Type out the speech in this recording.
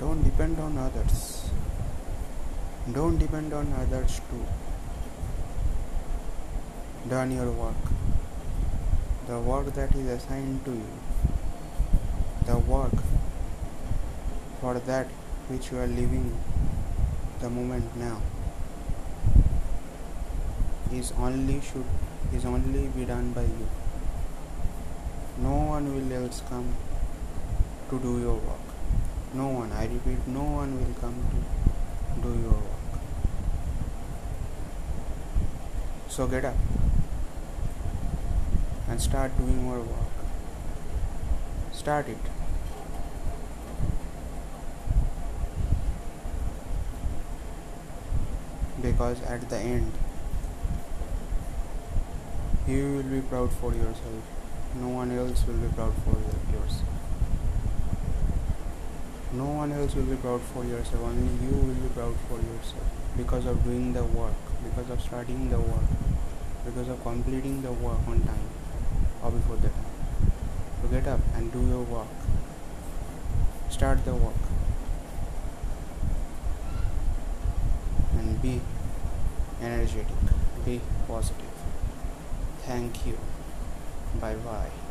don't depend on others. Don't depend on others to done your work. The work that is assigned to you. The work for that which you are living the moment now is only should is only be done by you. No one will else come to do your work no one i repeat no one will come to do your work. So get up and start doing your work. Start it. Because at the end you will be proud for yourself. No one else will be proud for yours no one else will be proud for yourself. Only you will be proud for yourself. Because of doing the work. Because of starting the work. Because of completing the work on time. Or before the time so get up and do your work. Start the work. And be energetic. Be positive. Thank you. Bye bye